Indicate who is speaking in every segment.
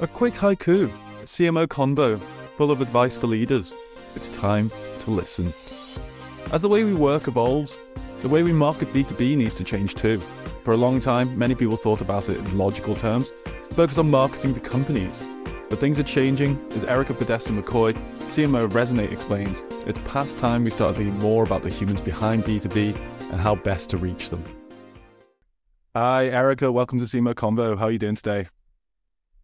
Speaker 1: A quick haiku, a CMO convo, full of advice for leaders. It's time to listen. As the way we work evolves, the way we market B2B needs to change too. For a long time, many people thought about it in logical terms, focused on marketing to companies. But things are changing, as Ericka Podesta McCoy, CMO of Resonate, explains. It's past time we started thinking more about the humans behind B2B and how best to reach them. Hi, Ericka. Welcome to CMO Convo. How are you doing today?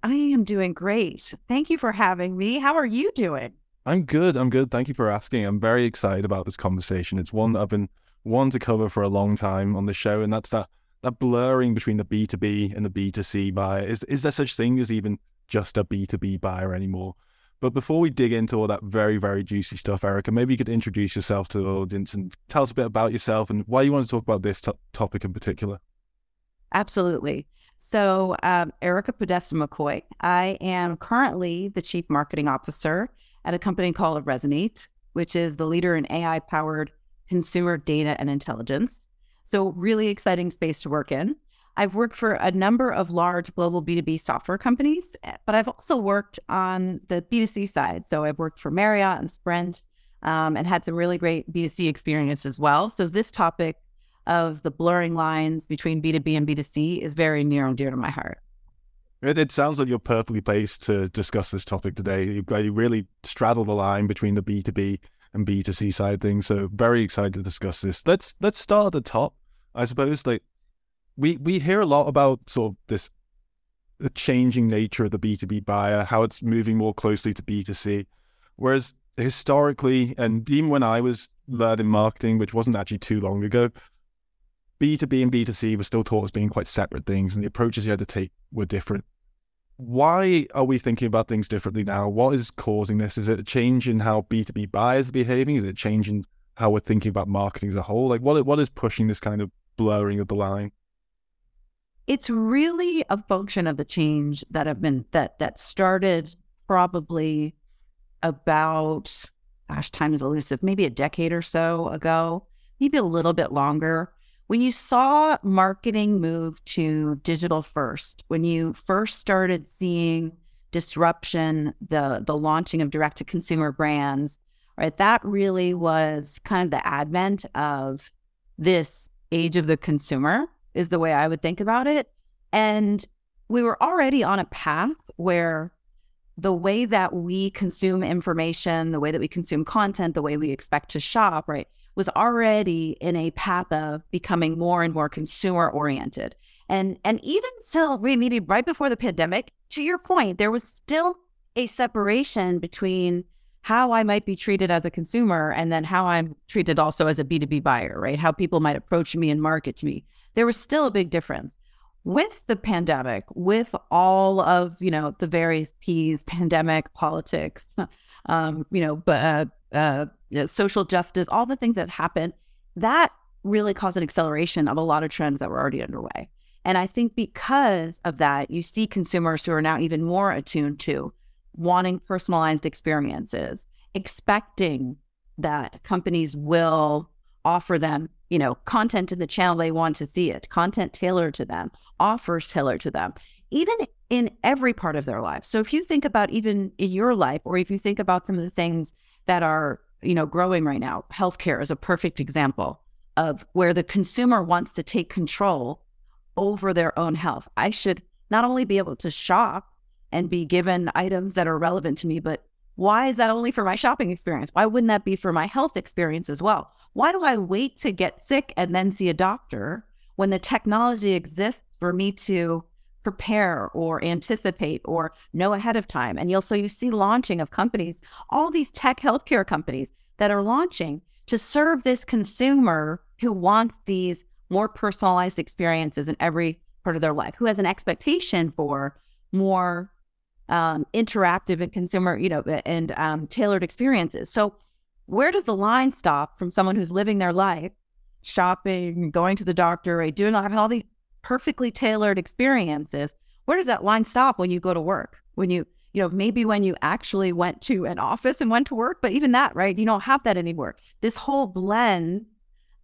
Speaker 2: I am doing great. Thank you for having me. How are you doing?
Speaker 1: I'm good. I'm good. Thank you for asking. I'm very excited about this conversation. It's one I've been wanting to cover for a long time on the show, and that's that that blurring between the B2B and the B2C buyer. Is is there such thing as even just a B2B buyer anymore. But before we dig into all that very, very juicy stuff, Ericka, maybe you could introduce yourself to the audience and tell us a bit about yourself and why you want to talk about this topic in particular.
Speaker 2: Absolutely. So, um, Ericka Podesta McCoy, I am currently the Chief Marketing Officer at a company called Resonate, which is the leader in AI powered consumer data and intelligence. So, really exciting space to work in. I've worked for a number of large global B2B software companies, eh, but I've also worked on the B2C side. So I've worked for Marriott and Sprint um, and had some really great B2C experience as well. So this topic of the blurring lines between B2B and B2C is very near and dear to my heart.
Speaker 1: It, it sounds like you're perfectly placed to discuss this topic today. You, uh, you really straddle the line between the B2B and B2C side things. So very excited to discuss this. Let's let's start at the top. I suppose like we we hear a lot about sort of this the changing nature of the B2B buyer, how it's moving more closely to B2C. Whereas historically, and even when I was learning marketing, which wasn't actually too long ago, B2B and B2C were still taught as being quite separate things, and the approaches you had to take were different. Why are we thinking about things differently now? What is causing this? Is it a change in how B2B buyers are behaving? Is it a change in how we're thinking about marketing as a whole? Like, what what is pushing this kind of blurring of the line?
Speaker 2: it's really a function of the change that have been that that started probably about gosh time is elusive maybe a decade or so ago maybe a little bit longer when you saw marketing move to digital first when you first started seeing disruption the the launching of direct to consumer brands right that really was kind of the advent of this age of the consumer is the way I would think about it. And we were already on a path where the way that we consume information, the way that we consume content, the way we expect to shop, right, was already in a path of becoming more and more consumer oriented. And and even still, we maybe right before the pandemic, to your point, there was still a separation between how I might be treated as a consumer and then how I'm treated also as a B2B buyer, right? How people might approach me and market to me there was still a big difference with the pandemic, with all of you know the various P's, pandemic, politics, um, you know, but uh, uh, Uh, social justice, all the things that happened, that really caused an acceleration of a lot of trends that were already underway. And I think because of that, you see consumers who are now even more attuned to wanting personalized experiences, expecting that companies will offer them you know, content in the channel they want to see it, content tailored to them, offers tailored to them, even in every part of their life. So if you think about even in your life, or if you think about some of the things that are, you know, growing right now, healthcare is a perfect example of where the consumer wants to take control over their own health. I should not only be able to shop and be given items that are relevant to me, but why is that only for my shopping experience? Why wouldn't that be for my health experience as well? Why do I wait to get sick and then see a doctor when the technology exists for me to prepare or anticipate or know ahead of time? And you'll so you see launching of companies, all these tech healthcare companies that are launching to serve this consumer who wants these more personalized experiences in every part of their life, who has an expectation for more um, interactive and consumer, you know, and um, tailored experiences. So, where does the line stop from someone who's living their life, shopping, going to the doctor, right, doing having all these perfectly tailored experiences? Where does that line stop when you go to work? When you, you know, maybe when you actually went to an office and went to work, but even that, right? You don't have that anymore. This whole blend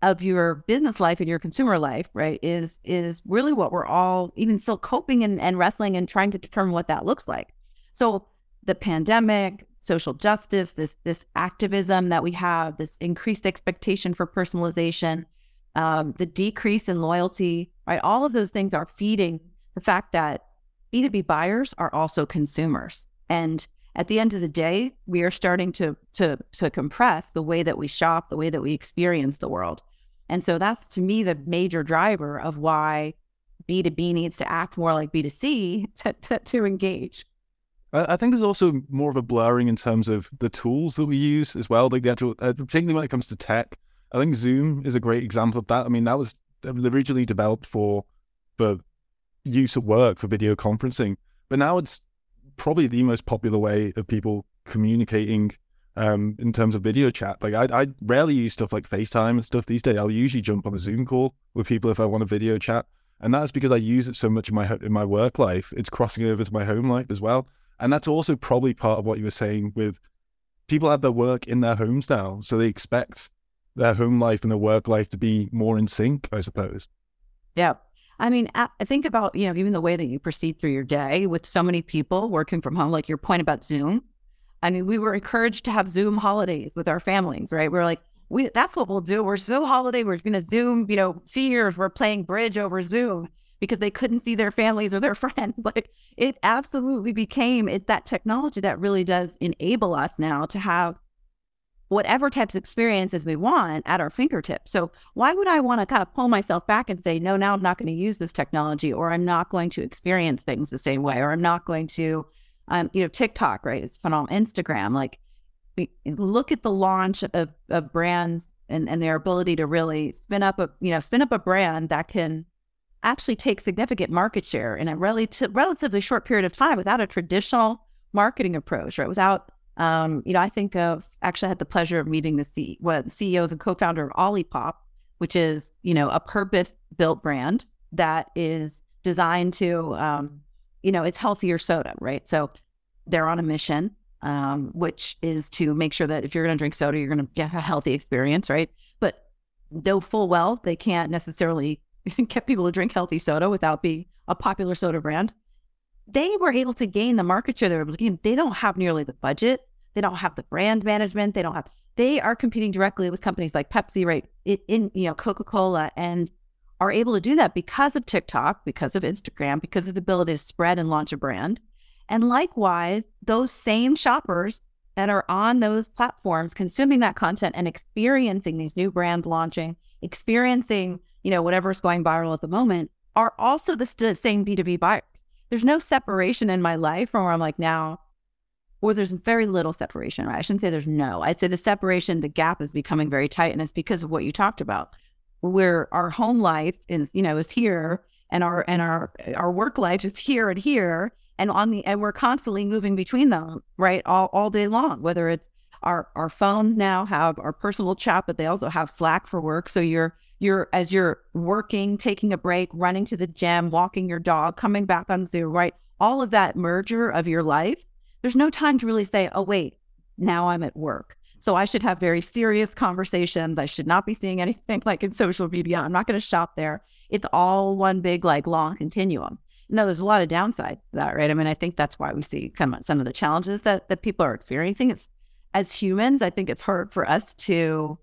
Speaker 2: of your business life and your consumer life, right, is is really what we're all even still coping and, and wrestling and trying to determine what that looks like. So the pandemic, social justice, this this activism that we have, this increased expectation for personalization, um, the decrease in loyalty, right? All of those things are feeding the fact that B2B buyers are also consumers. And at the end of the day, we are starting to to to compress the way that we shop, the way that we experience the world. And so that's to me the major driver of why B2B needs to act more like B2C to, to, to engage.
Speaker 1: I think there's also more of a blurring in terms of the tools that we use as well. Like the actual, uh, particularly when it comes to tech, I think Zoom is a great example of that. I mean, that was originally developed for for use at work for video conferencing, but now it's probably the most popular way of people communicating um, in terms of video chat. Like I, I rarely use stuff like FaceTime and stuff these days. I'll usually jump on a Zoom call with people if I want a video chat, and that's because I use it so much in my in my work life. It's crossing over to my home life as well, and that's also probably part of what you were saying with people have their work in their homes now, so they expect their home life and their work life to be more in sync, I suppose.
Speaker 2: Yeah. I mean, I think about, you know, even the way that you proceed through your day with so many people working from home, like your point about Zoom. I mean, we were encouraged to have Zoom holidays with our families, right? We're like, we that's what we'll do. We're Zoom holiday. We're going to Zoom, you know, seniors, we're playing bridge over Zoom because they couldn't see their families or their friends. Like it absolutely became it's that technology that really does enable us now to have whatever types of experiences we want at our fingertips. So why would I want to kind of pull myself back and say, no, now I'm not going to use this technology, or I'm not going to experience things the same way, or I'm not going to, um, you know, TikTok, right? It's phenomenal. Instagram, like look at the launch of, of brands and, and their ability to really spin up a, you know, spin up a brand that can actually take significant market share in a relative, relatively short period of time without a traditional marketing approach, right? Without um, you know, I think of actually I had the pleasure of meeting the, C, the CEO and co-founder of Olipop, which is you know a purpose-built brand that is designed to, um, you know, it's healthier soda, right? So they're on a mission, um, which is to make sure that if you're going to drink soda, you're going to get a healthy experience, right? But though full well they can't necessarily get people to drink healthy soda without being a popular soda brand. They were able to gain the market share they were looking. They don't have nearly the budget they don't have the brand management. They don't have. They are competing directly with companies like Pepsi, right? In you know Coca Cola, and are able to do that because of TikTok, because of Instagram, because of the ability to spread and launch a brand. And likewise, those same shoppers that are on those platforms consuming that content and experiencing these new brand launching, experiencing, you know, whatever's going viral at the moment, are also the st- same B2B buyers. There's no separation in my life from where I'm like, now or there's very little separation, right? I shouldn't say there's no. I'd say the separation, the gap is becoming very tight, and it's because of what you talked about, where our home life is, you know, is here, and our and our our work life is here and here, and on the and we're constantly moving between them, right, all all day long. Whether it's our our phones now have our personal chat, but they also have Slack for work. So you're you're as you're working, taking a break, running to the gym, walking your dog, coming back on Zoom, right? All of that merger of your life there's no time to really say, oh, wait, now I'm at work. So I should have very serious conversations. I should not be seeing anything like in social media. I'm not going to shop there. It's all one big, like long continuum. No, there's a lot of downsides to that, right? I mean, I think that's why we see kind of some of the challenges that, that people are experiencing. It's as humans, I think it's hard for us to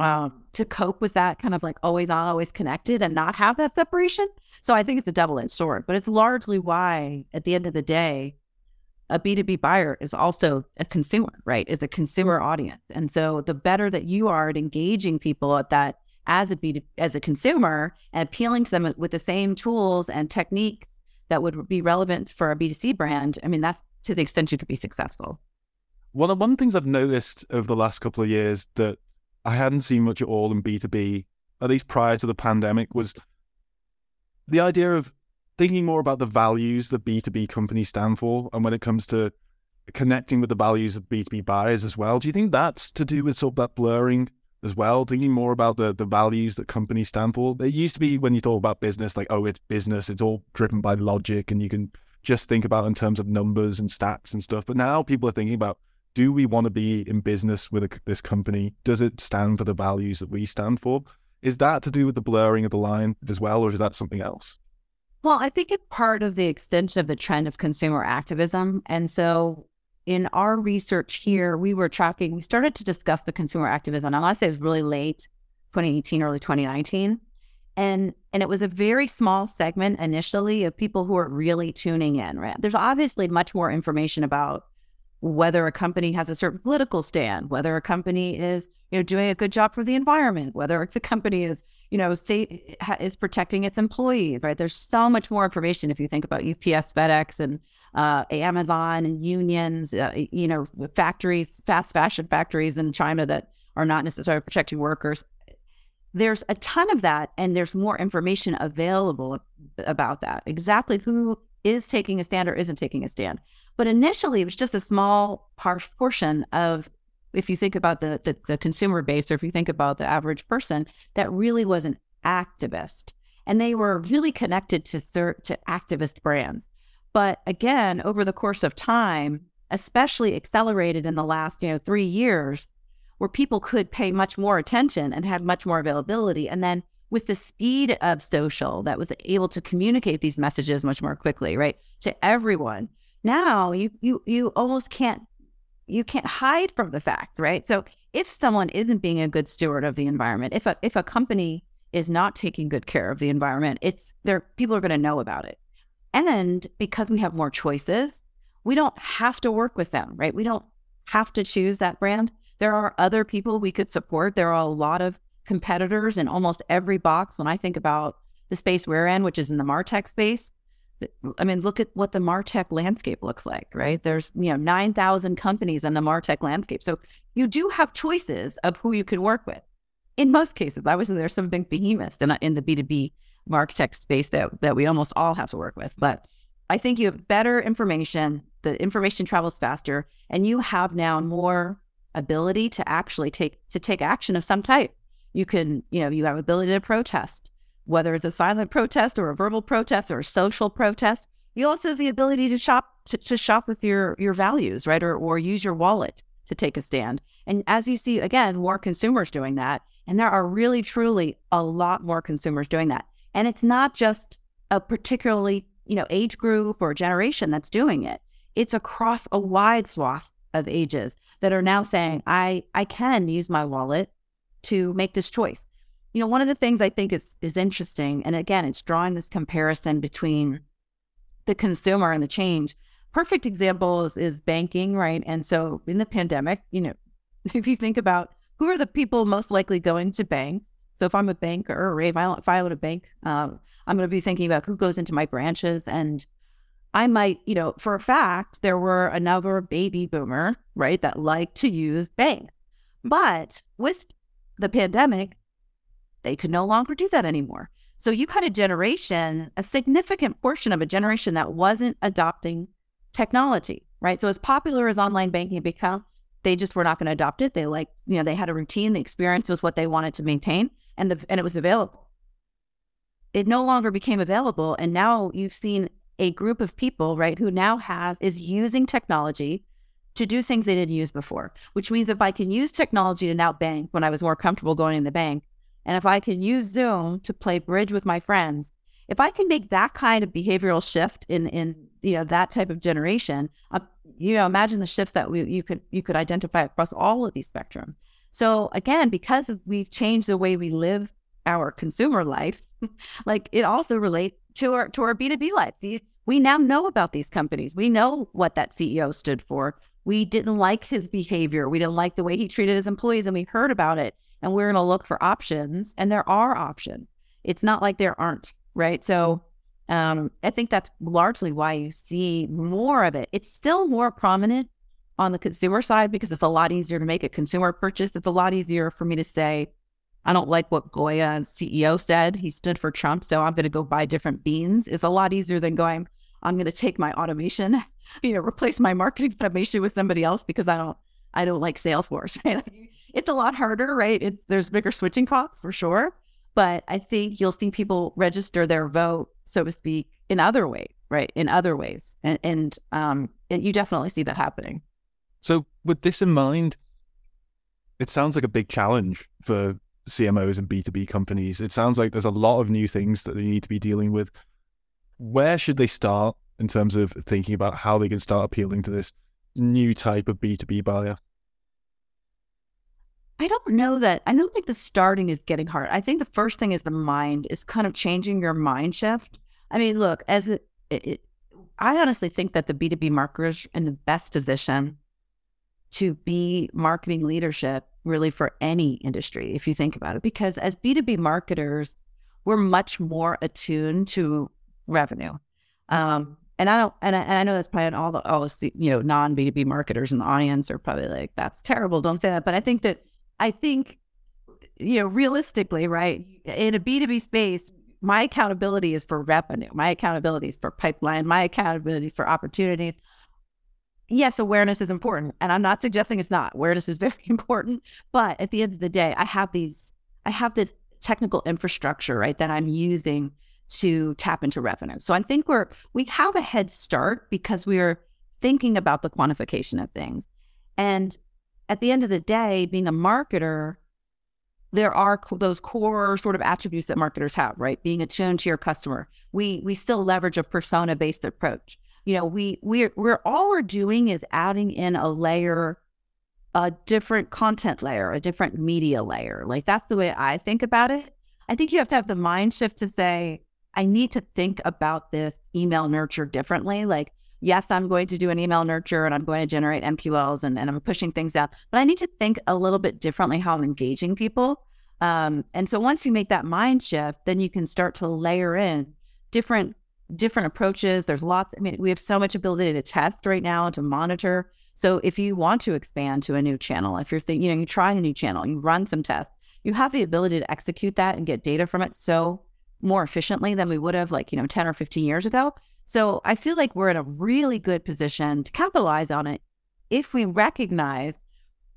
Speaker 2: um, to cope with that kind of like always on, always connected and not have that separation. So I think it's a double edged sword, but it's largely why at the end of the day, a B2B buyer is also a consumer, right? Is a consumer mm. audience. And so the better that you are at engaging people at that as a B2, as a consumer and appealing to them with the same tools and techniques that would be relevant for a B2C brand, I mean, that's to the extent you could be successful.
Speaker 1: Well, one of the things I've noticed over the last couple of years that I hadn't seen much at all in B2B, at least prior to the pandemic, was the idea of thinking more about the values that B2B companies stand for and when it comes to connecting with the values of B2B buyers as well. Do you think that's to do with sort of that blurring as well? Thinking more about the, the values that companies stand for. It used to be when you talk about business, like, oh, it's business, it's all driven by logic and you can just think about in terms of numbers and stats and stuff. But now people are thinking about do we want to be in business with a, this company? Does it stand for the values that we stand for? Is that to do with the blurring of the line as well, or is that something else?
Speaker 2: Well, I think it's part of the extension of the trend of consumer activism. And so in our research here, we were tracking, we started to discuss the consumer activism. I want to say it was really late 2018, early 2019. And and it was a very small segment initially of people who are really tuning in, right? There's obviously much more information about whether a company has a certain political stand, whether a company is, you know, doing a good job for the environment, whether the company is, you know, say is protecting its employees, right? There's so much more information if you think about UPS, FedEx, and uh, Amazon and unions, uh, you know, factories, fast fashion factories in China that are not necessarily protecting workers. There's a ton of that, and there's more information available about that. Exactly who is taking a stand or isn't taking a stand. But initially, it was just a small portion of, if you think about the, the, the consumer base, or if you think about the average person, that really was an activist, and they were really connected to to activist brands. But again, over the course of time, especially accelerated in the last you know three years, where people could pay much more attention and had much more availability, and then with the speed of social that was able to communicate these messages much more quickly, right, to everyone now you you you almost can't you can't hide from the fact, right? So if someone isn't being a good steward of the environment, if a if a company is not taking good care of the environment, it's there people are going to know about it. And because we have more choices, we don't have to work with them, right? We don't have to choose that brand. There are other people we could support. There are a lot of competitors in almost every box. When I think about the space we're in, which is in the Martech space, I mean, look at what the Martech landscape looks like, right? There's, you know, 9,000 companies in the Martech landscape. So you do have choices of who you could work with. In most cases, I was there's some big behemoths in, in the B2B Martech space that, that we almost all have to work with. But I think you have better information, the information travels faster, and you have now more ability to actually take to take action of some type. You can, you know, you have ability to protest whether it's a silent protest or a verbal protest or a social protest. You also have the ability to shop to, to shop with your your values, right? Or or use your wallet to take a stand. And as you see, again, more consumers doing that. And there are really, truly a lot more consumers doing that. And it's not just a particularly, you know, age group or generation that's doing it. It's across a wide swath of ages that are now saying, I, I can use my wallet to make this choice you know, one of the things I think is is interesting, and again, it's drawing this comparison between the consumer and the change. Perfect example is, is banking, right? And so in the pandemic, you know, if you think about who are the people most likely going to banks. So if I'm a banker or if I, if own a bank, um, I'm going to be thinking about who goes into my branches and I might, you know, for a fact, there were another baby boomer, right, that liked to use banks. But with the pandemic, they could no longer do that anymore. So you had a generation, a significant portion of a generation that wasn't adopting technology, right? So as popular as online banking became, they just were not going to adopt it. They like, you know, they had a routine, the experience was what they wanted to maintain, and the and it was available. It no longer became available, and now you've seen a group of people, right, who now have is using technology to do things they didn't use before. Which means if I can use technology to now bank when I was more comfortable going in the bank, and if I can use Zoom to play bridge with my friends, if I can make that kind of behavioral shift in in you know that type of generation, uh, you know, imagine the shifts that we you could you could identify across all of these spectrum. So again, because we've changed the way we live our consumer life, like it also relates to our to our B two B life. The, we now know about these companies. We know what that CEO stood for. We didn't like his behavior. We didn't like the way he treated his employees, and we heard about it and we're going to look for options and there are options. It's not like there aren't right? So um, i think that's largely why you see more of it. It's still more prominent on the consumer side because it's a lot easier to make a consumer purchase. It's a lot easier for me to say i don't like what goya ceo said. He stood for trump so i'm going to go buy different beans. It's a lot easier than going i'm going to take my automation you know replace my marketing automation with somebody else because i don't i don't like salesforce. Right? It's a lot harder, right? It's, there's bigger switching costs for sure. But I think you'll see people register their vote, so to speak, in other ways, right? In other ways. And, and, um, and you definitely see that happening.
Speaker 1: So, with this in mind, it sounds like a big challenge for CMOs and B2B companies. It sounds like there's a lot of new things that they need to be dealing with. where should they start in terms of thinking about how they can start appealing to this new type of B2B buyer?
Speaker 2: I don't know that. I don't think the starting is getting hard. I think the first thing is the mind is kind of changing your mind shift. I mean, look, as it, it I honestly think that the B2B marketers in the best position to be marketing leadership really for any industry, if you think about it. Because as B2B marketers, we're much more attuned to revenue. Um, and I don't, and I, and I know that's probably all the, all the, you know, non B2B marketers in the audience are probably like, that's terrible. Don't say that. But I think that, I think, you know, realistically, right, in a B2B space, my accountability is for revenue. My accountability is for pipeline. My accountability is for opportunities. Yes, awareness is important. And I'm not suggesting it's not. Awareness is very important. But at the end of the day, I have these, I have this technical infrastructure, right, that I'm using to tap into revenue. So I think we're, we have a head start because we're thinking about the quantification of things. And at the end of the day, being a marketer, there are those core sort of attributes that marketers have, right? Being attuned to your customer. We we still leverage a persona based approach. You know, we we're we're all we're doing is adding in a layer, a different content layer, a different media layer. Like that's the way I think about it. I think you have to have the mind shift to say, I need to think about this email nurture differently. Like yes, I'm going to do an email nurture and I'm going to generate MQLs and, and I'm pushing things out, but I need to think a little bit differently how I'm engaging people. Um, and so once you make that mind shift, then you can start to layer in different different approaches. There's lots. I mean, we have so much ability to test right now and to monitor. So if you want to expand to a new channel, if you're thinking, you know, you try a new channel, you run some tests, you have the ability to execute that and get data from it so more efficiently than we would have like, you know, 10 or 15 years ago. So I feel like we're in a really good position to capitalize on it if we recognize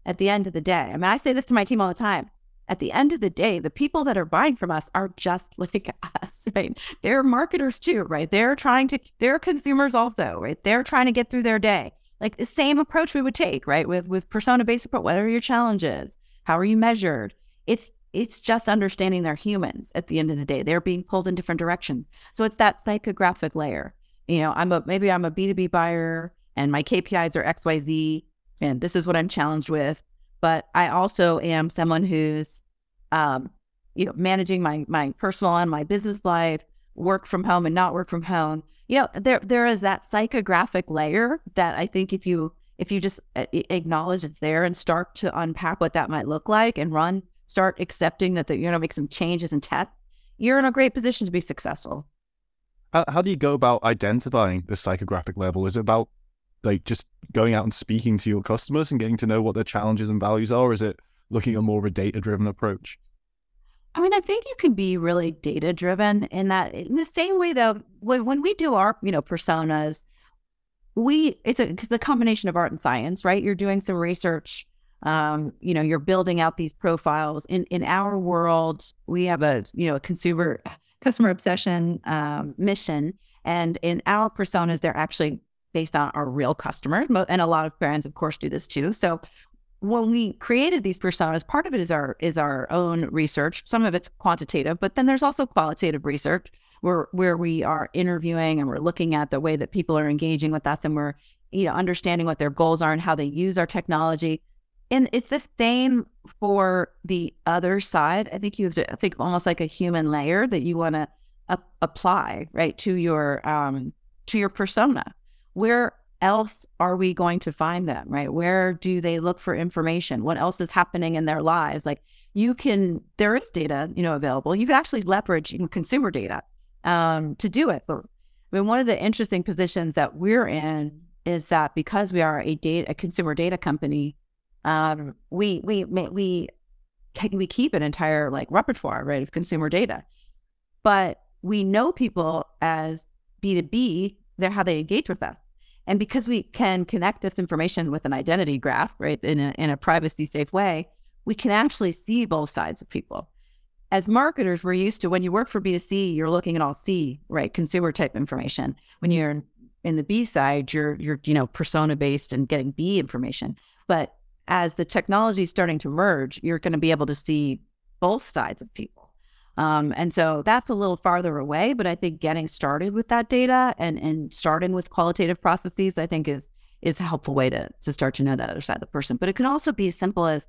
Speaker 2: at the end of the day. I mean, I say this to my team all the time. At the end of the day, the people that are buying from us are just like us, right? They're marketers too, right? They're trying to, they're consumers also, right? They're trying to get through their day. Like the same approach we would take, right? With with persona based approach, what are your challenges? How are you measured? It's it's just understanding they're humans at the end of the day. They're being pulled in different directions. So it's that psychographic layer you know, I'm a maybe I'm a B2B buyer and my KPIs are XYZ and this is what I'm challenged with. But I also am someone who's um, you know, managing my my personal and my business life, work from home and not work from home. You know, there there is that psychographic layer that I think if you if you just acknowledge it's there and start to unpack what that might look like and run, start accepting that you're going to make some changes and tests, you're in a great position to be successful.
Speaker 1: How, how do you go about identifying the psychographic level? Is it about like just going out and speaking to your customers and getting to know what their challenges and values are? Is it looking at more of a data driven approach?
Speaker 2: I mean, I think you can be really data driven in that in the same way though, when, when we do our, you know, personas, we it's a it's a combination of art and science, right? You're doing some research. Um, you know, you're building out these profiles. In in our world, we have a, you know, a consumer customer obsession um, mission. And in our personas, they're actually based on our real customers. And a lot of brands, of course, do this too. So when we created these personas, part of it is our is our own research. Some of it's quantitative, but then there's also qualitative research where where we are interviewing and we're looking at the way that people are engaging with us and we're you know understanding what their goals are and how they use our technology and it's the same for the other side. I think you have to think almost like a human layer that you want to apply right to your um, to your persona. Where else are we going to find them? Right? Where do they look for information? What else is happening in their lives? Like you can, there is data you know available. You can actually leverage consumer data um, to do it. But I mean, one of the interesting positions that we're in is that because we are a data a consumer data company um, we we we we keep an entire like repertoire right of consumer data, but we know people as B two B. They're how they engage with us, and because we can connect this information with an identity graph, right, in a, in a privacy safe way, we can actually see both sides of people. As marketers, we're used to when you work for B2C, you're looking at all C, right, consumer type information. When you're in the B side, you're you're you know persona based and getting B information. But as the technology is starting to merge, you're going to be able to see both sides of people. Um, and so that's a little farther away, but I think getting started with that data and and starting with qualitative processes, I think is is a helpful way to to start to know that other side of the person. But it can also be as simple as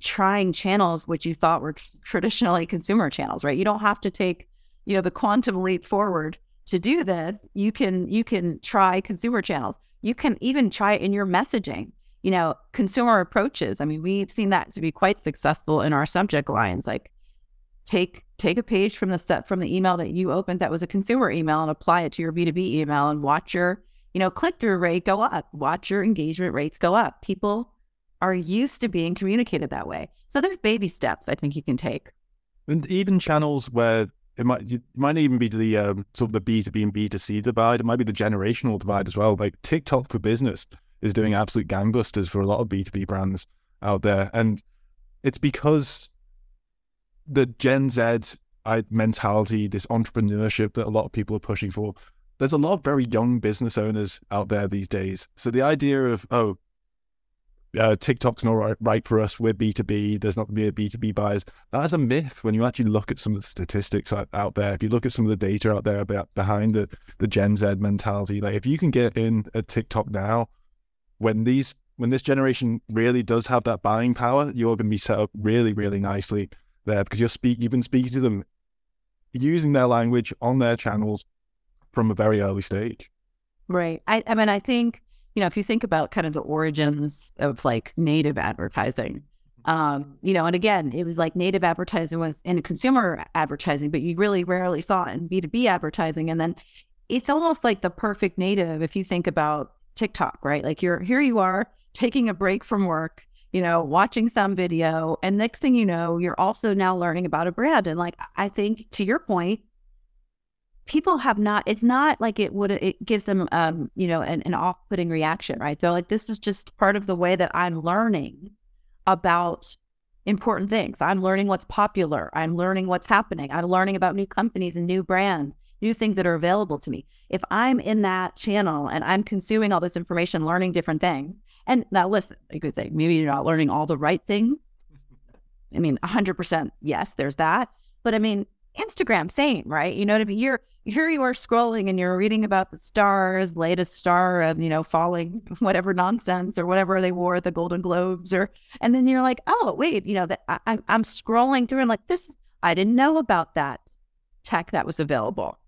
Speaker 2: trying channels which you thought were traditionally consumer channels, right? You don't have to take, you know, the quantum leap forward to do this. You can you can try consumer channels. You can even try it in your messaging. You know, consumer approaches. I mean, we've seen that to be quite successful in our subject lines. Like take take a page from the set from the email that you opened that was a consumer email and apply it to your B2B email and watch your, you know, click through rate go up, watch your engagement rates go up. People are used to being communicated that way. So there's baby steps I think you can take.
Speaker 1: And even channels where it might it might even be the um, sort of the B two B and B two C divide. It might be the generational divide as well. Like TikTok for business is doing absolute gangbusters for a lot of B two B brands out there, and it's because the Gen Z mentality, this entrepreneurship that a lot of people are pushing for. There's a lot of very young business owners out there these days. So the idea of oh, uh, TikTok's not right, right for us. We're B2B. There's not going to be a B2B buyers. That is a myth when you actually look at some of the statistics out, out there. If you look at some of the data out there about behind the, the Gen Z mentality, like if you can get in a TikTok now, when these when this generation really does have that buying power, you're going to be set up really, really nicely there because you're speak you've been speaking to them using their language on their channels from a very early stage.
Speaker 2: Right. I, I mean, I think you know, if you think about kind of the origins of like native advertising, um, you know, and again, it was like native advertising was in consumer advertising, but you really rarely saw it in B2B advertising. And then it's almost like the perfect native if you think about TikTok, right? Like you're here you are taking a break from work, you know, watching some video, and next thing you know, you're also now learning about a brand. And like I think to your point, people have not it's not like it would it gives them um you know an, an off-putting reaction right? They're like this is just part of the way that i'm learning about important things. I'm learning what's popular. I'm learning what's happening. I'm learning about new companies and new brands new things that are available to me if i'm in that channel and i'm consuming all this information learning different things and now listen you could say maybe you're not learning all the right things i mean 100% yes there's that but i mean Instagram, same, right? You know what I mean? You're here you are scrolling and you're reading about the stars, latest star of, you know, falling whatever nonsense or whatever they wore at the Golden Globes or and then you're like, oh wait, you know, that I'm I'm scrolling through and like this I didn't know about that tech that was available.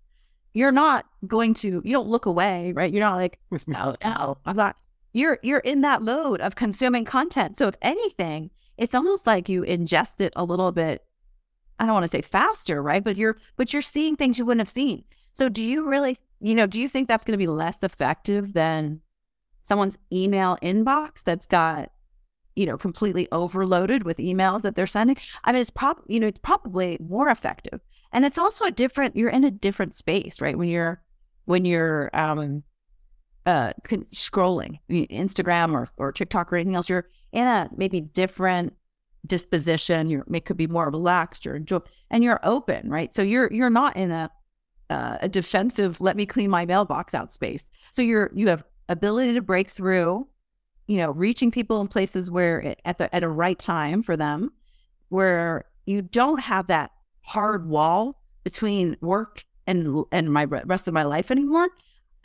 Speaker 2: You're not going to you don't look away, right? You're not like, no, oh, no, I'm not you're you're in that mode of consuming content. So if anything, it's almost like you ingest it a little bit I don't want to say faster, right? But you're but you're seeing things you wouldn't have seen. So do you really, you know, do you think that's going to be less effective than someone's email inbox that's got, you know, completely overloaded with emails that they're sending? I mean, it's probably, you know, it's probably more effective. And it's also a different, you're in a different space, right? When you're, when you're, um, uh, scrolling Instagram or, or TikTok or anything else, you're in a maybe different disposition. You're it could be more relaxed. You're enjoy, and you're open, right? So you're you're not in a uh, a defensive. Let me clean my mailbox out space. So you're you have ability to break through. You know, reaching people in places where it, at the at a right time for them, where you don't have that hard wall between work and and my rest of my life anymore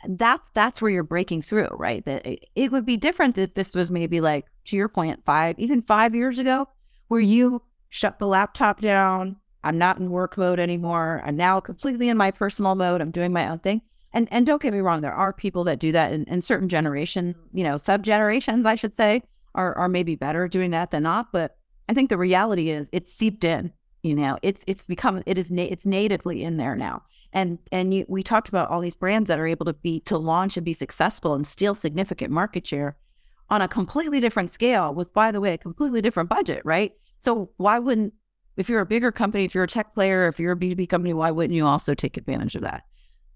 Speaker 2: that's that's where you're breaking through right that it, would be different if this was maybe like to your point five even five years ago where mm-hmm. you shut the laptop down. I'm not in work mode anymore. I'm now completely in my personal mode. I'm doing my own thing. And and don't get me wrong, there are people that do that in, in certain generation, you know, sub generations, I should say, are are maybe better doing that than not. But I think the reality is it's seeped in. You know, it's it's become it is na- it's natively in there now. And and you, we talked about all these brands that are able to be to launch and be successful and steal significant market share on a completely different scale with, by the way, a completely different budget, right? So why wouldn't, if you're a bigger company, if you're a tech player, if you're a B2B company, why wouldn't you also take advantage of that?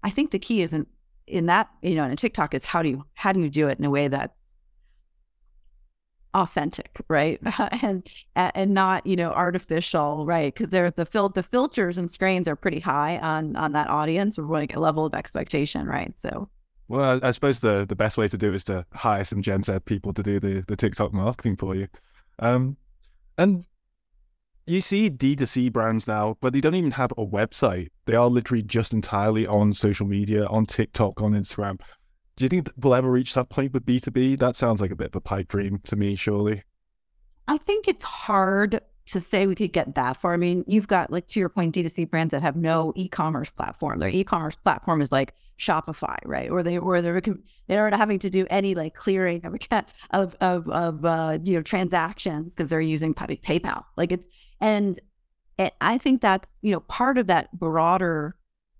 Speaker 2: I think the key isn't in that, you know, in a TikTok is how do you, how do you do it in a way that's authentic, right? and, and not, you know, artificial, right? Because they're the fil- the filters and screens are pretty high on, on that audience or like a level of expectation, right? So
Speaker 1: well, I, I, suppose the, the best way to do it is to hire some Gen Z people to do the, the TikTok marketing for you. Um, and you see D2C brands now, but they don't even have a website. They are literally just entirely on social media, on TikTok, on Instagram. Do you think we'll ever reach that point with B2B? That sounds like a bit of a pipe dream to me, surely.
Speaker 2: I think it's hard to say we could get that far. I mean, you've got like to your point, D2C brands that have no e-commerce platform. Their e-commerce platform is like Shopify, right? Or they or they're they aren't having to do any like clearing of of of, of uh, you know transactions because they're using PayPal. Like it's and it, I think that's you know part of that broader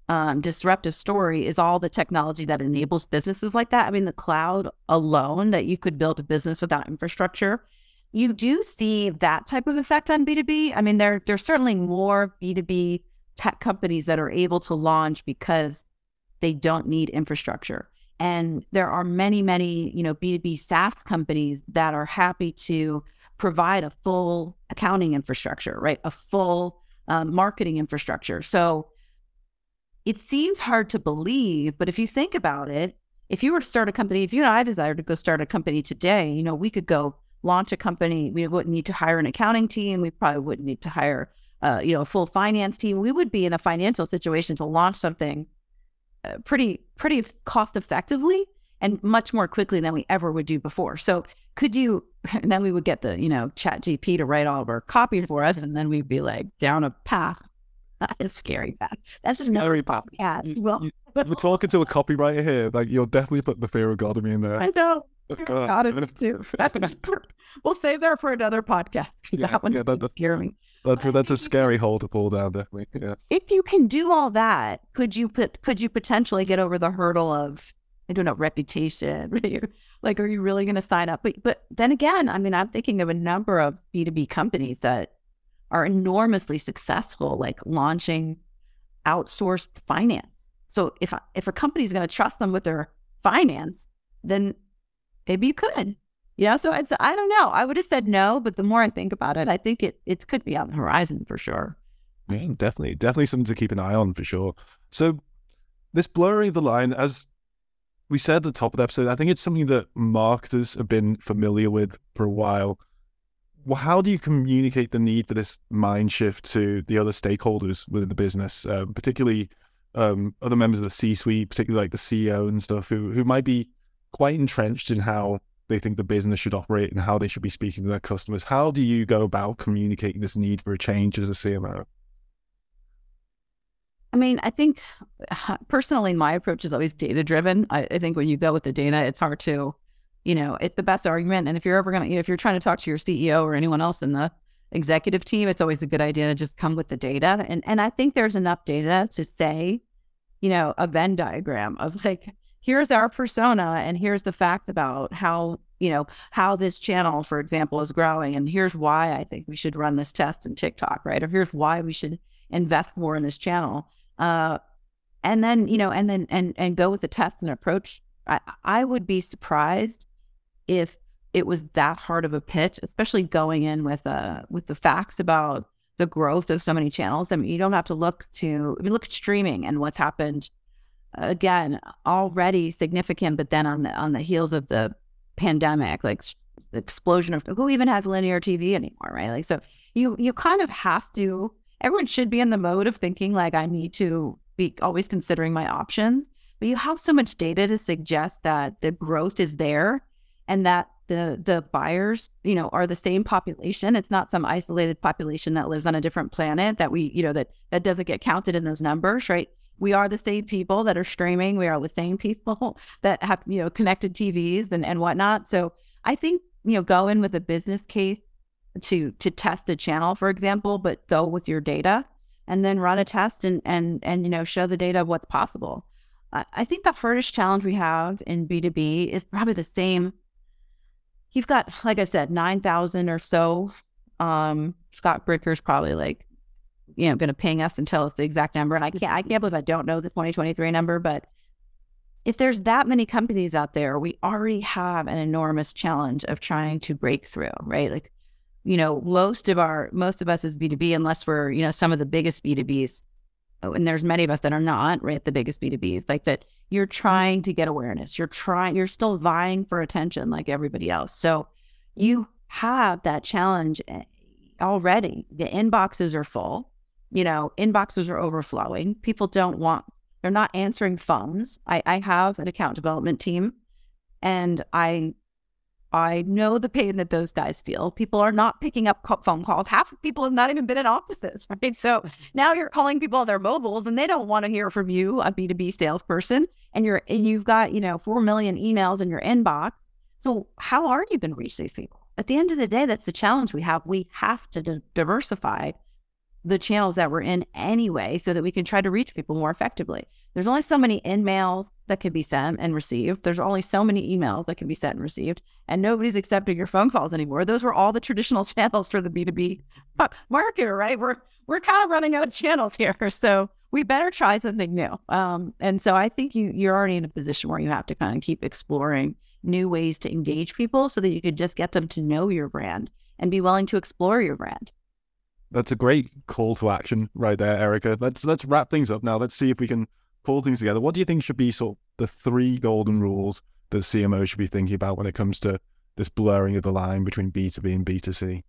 Speaker 2: um, disruptive story is all the technology that enables businesses like that. I mean, the cloud alone that you could build a business without infrastructure you do see that type of effect on B2B. I mean, there there's certainly more B2B tech companies that are able to launch because they don't need infrastructure. And there are many, many, you know, B2B SaaS companies that are happy to provide a full accounting infrastructure, right? A full um, marketing infrastructure. So it seems hard to believe, but if you think about it, if you were to start a company, if you and I desire to go start a company today, you know, we could go launch a company, we wouldn't need to hire an accounting team. We probably wouldn't need to hire, uh, you know, a full finance team. We would be in a financial situation to launch something uh, pretty, pretty cost effectively and much more quickly than we ever would do before. So could you, and then we would get the, you know, chat GP to write all of our copy for us. And then we'd be like down a path. That is scary path. That's just
Speaker 1: very pop.
Speaker 2: Yeah. Well,
Speaker 1: you, are talking to a copywriter here. Like you're definitely putting the fear of God in me in there.
Speaker 2: I know. Oh, God. Got it too. we'll save that for another podcast.
Speaker 1: Yeah, that one's yeah, that, that, scary. That's, that's a scary hole to pull down, definitely. Yeah.
Speaker 2: If you can do all that, could you put could you potentially get over the hurdle of I don't know reputation? like, are you really going to sign up? But but then again, I mean, I'm thinking of a number of B two B companies that are enormously successful, like launching outsourced finance. So if if a company is going to trust them with their finance, then maybe you could. You know, so it's I don't know. I would have said no, but the more I think about it, I think it it could be on the horizon for sure.
Speaker 1: Yeah, definitely, definitely something to keep an eye on for sure. So this blurring the line, as we said at the top of the episode, I think it's something that marketers have been familiar with for a while. Well, how do you communicate the need for this mind shift to the other stakeholders within the business, uh, particularly um, other members of the C-suite, particularly like the CEO and stuff, who who might be quite entrenched in how they think the business should operate and how they should be speaking to their customers. How do you go about communicating this need for a change as a CMO?
Speaker 2: I mean, I think personally, my approach is always data driven. I, I, think when you go with the data, it's hard to, you know, it's the best argument. And if you're ever going to, you know, if you're trying to talk to your CEO or anyone else in the executive team, it's always a good idea to just come with the data. And and I think there's enough data to say, you know, a Venn diagram of like here's our persona and here's the facts about how you know how this channel for example is growing and here's why i think we should run this test in tiktok right or here's why we should invest more in this channel uh, and then you know and then and and go with the test and approach i i would be surprised if it was that hard of a pitch especially going in with uh with the facts about the growth of so many channels i mean you don't have to look to I mean, look at streaming and what's happened again already significant but then on the on the heels of the pandemic like explosion of who even has linear tv anymore right? Like so you you kind of have to everyone should be in the mode of thinking like i need to be always considering my options but you have so much data to suggest that the growth is there and that the the buyers you know are the same population it's not some isolated population that lives on a different planet that we you know that that doesn't get counted in those numbers right we are the same people that are streaming. We are the same people that have, you know, connected TVs and, and whatnot. So I think, you know, go in with a business case to to test a channel, for example, but go with your data and then run a test and and and you know show the data of what's possible. I, think the hardest challenge we have in B2B is probably the same. You've got, like I said, nine thousand or so. Um, Scott Brinker's probably like you know, going to ping us and tell us the exact number. And I can't, I can't believe I don't know the 2023 number, but if there's that many companies out there, we already have an enormous challenge of trying to break through, right? Like, you know, most of our, most of us is B2B, unless we're, you know, some of the biggest B2Bs. And there's many of us that are not, right? The biggest B2Bs, like that you're trying to get awareness. You're trying, you're still vying for attention like everybody else. So you have that challenge eh, already the inboxes are full. You know, inboxes are overflowing. People don't want, they're not answering phones. I, I have an account development team and I I know the pain that those guys feel. People are not picking up phone calls. Half of people have not even been in offices, right? So now you're calling people on their mobiles and they don't want to hear from you, a B2B salesperson, and you're and you've got, you know, 4 million emails in your inbox. So how are you going to reach these people? At the end of the day, that's the challenge we have. We have to di- diversify the channels that we're in anyway so that we can try to reach people more effectively. There's only so many in-mails that can be sent and received. There's only so many emails that can be sent and received, and nobody's accepting your phone calls anymore. Those were all the traditional channels for the B2B marketer, right? We're we're kind of running out of channels here. So we better try something new. Um, and so I think you you're already in a position where you have to kind of keep exploring new ways to engage people so that you could just get them to know your brand and be willing to explore your brand.
Speaker 1: That's a great call to action right there, Ericka. Let's let's wrap things up now. Let's see if we can pull things together. What do you think should be sort of the three golden rules that CMO should be thinking about when it comes to this blurring of the line between B2B and B2C?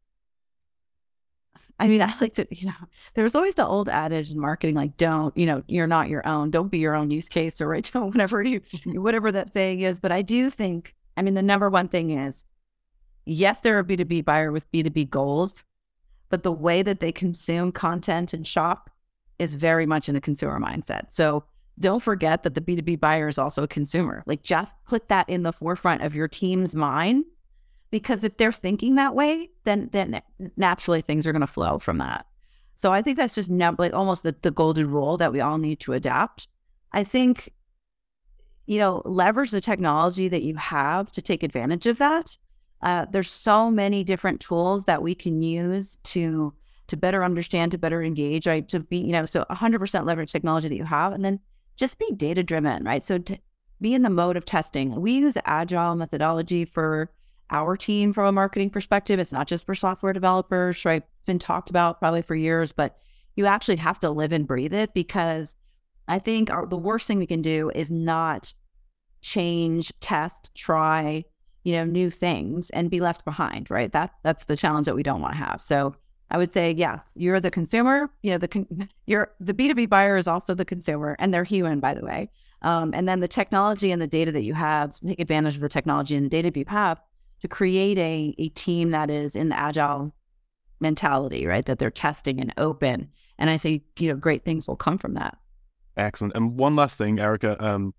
Speaker 2: I mean, I like to, you know, there's always the old adage in marketing, like, don't, you know, you're not your own. Don't be your own use case or right, don't, whatever you, whatever that thing is. But I do think, I mean, the number one thing is, yes, they're a B2B buyer with B2B goals, but the way that they consume content and shop is very much in the consumer mindset. So don't forget that the B2B buyer is also a consumer. Like just put that in the forefront of your team's minds because if they're thinking that way, then then naturally things are going to flow from that. So I think that's just like almost the, the golden rule that we all need to adapt. I think, you know, leverage the technology that you have to take advantage of that. Uh, there's so many different tools that we can use to to better understand, to better engage, right? To be, you know, so 100% leverage technology that you have, and then just be data driven, right? So to be in the mode of testing. We use agile methodology for our team from a marketing perspective. It's not just for software developers, right? It's been talked about probably for years, but you actually have to live and breathe it because I think our, the worst thing we can do is not change, test, try, you know, new things and be left behind, right? That that's the challenge that we don't want to have. So I would say yes, you're the consumer. You know, the con- you're the B two B buyer is also the consumer, and they're human, by the way. Um, and then the technology and the data that you have, take advantage of the technology and the data you have to create a a team that is in the agile mentality, right? That they're testing and open. And I think you know great things will come from that.
Speaker 1: Excellent. And one last thing, Ericka. Um,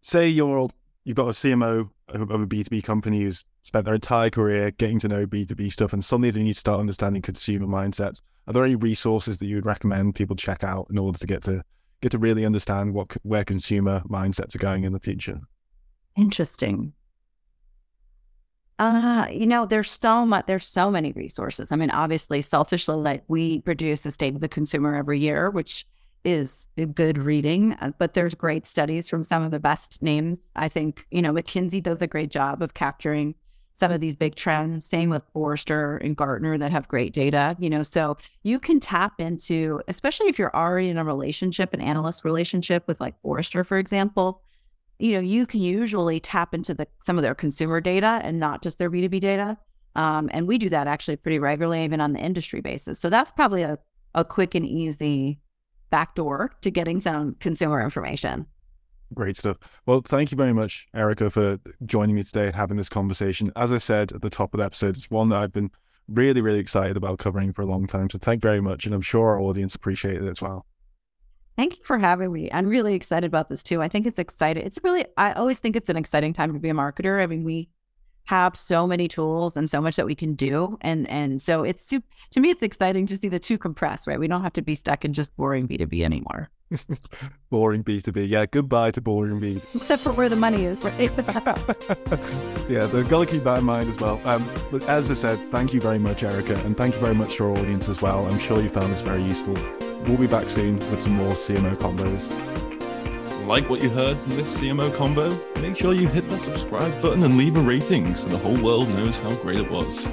Speaker 1: say you're you've got a CMO of a B2B company who's spent their entire career getting to know B2B stuff and suddenly they need to start understanding consumer mindsets. Are there any resources that you would recommend people check out in order to get to get to really understand what where consumer mindsets are going in the future?
Speaker 2: Interesting. Uh, you know, there's so much, there's so many resources. I mean, obviously, selfishly, like we produce a state of the consumer every year, which is good reading, uh, but there's great studies from some of the best names. I think, you know, McKinsey does a great job of capturing some of these big trends. Same with Forrester and Gartner that have great data, you know, so you can tap into, especially if you're already in a relationship, an analyst relationship with like Forrester, for example, you know, you can usually tap into the some of their consumer data and not just their B2B data. Um, and we do that actually pretty regularly, even on the industry basis. So that's probably a, a quick and easy backdoor to getting some consumer information.
Speaker 1: Great stuff. Well, thank you very much, Ericka, for joining me today, and having this conversation. As I said at the top of the episode, it's one that I've been really, really excited about covering for a long time. So thank you very much. And I'm sure our audience appreciated it as well.
Speaker 2: Thank you for having me. I'm really excited about this too. I think it's exciting. It's really, I always think it's an exciting time to be a marketer. I mean, we have so many tools and so much that we can do. And and so it's to me, it's exciting to see the two compress, right? We don't have to be stuck in just boring B2B anymore.
Speaker 1: boring B2B. Yeah, goodbye to boring B.
Speaker 2: Except for where the money is, right?
Speaker 1: yeah, they've got to keep that in mind as well. Um, but as I said, thank you very much, Ericka, and thank you very much to our audience as well. I'm sure you found this very useful. We'll be back soon with some more CMO Convos
Speaker 3: like what you heard from this CMO Convo, make sure you hit that subscribe button and leave a rating so the whole world knows how great it was.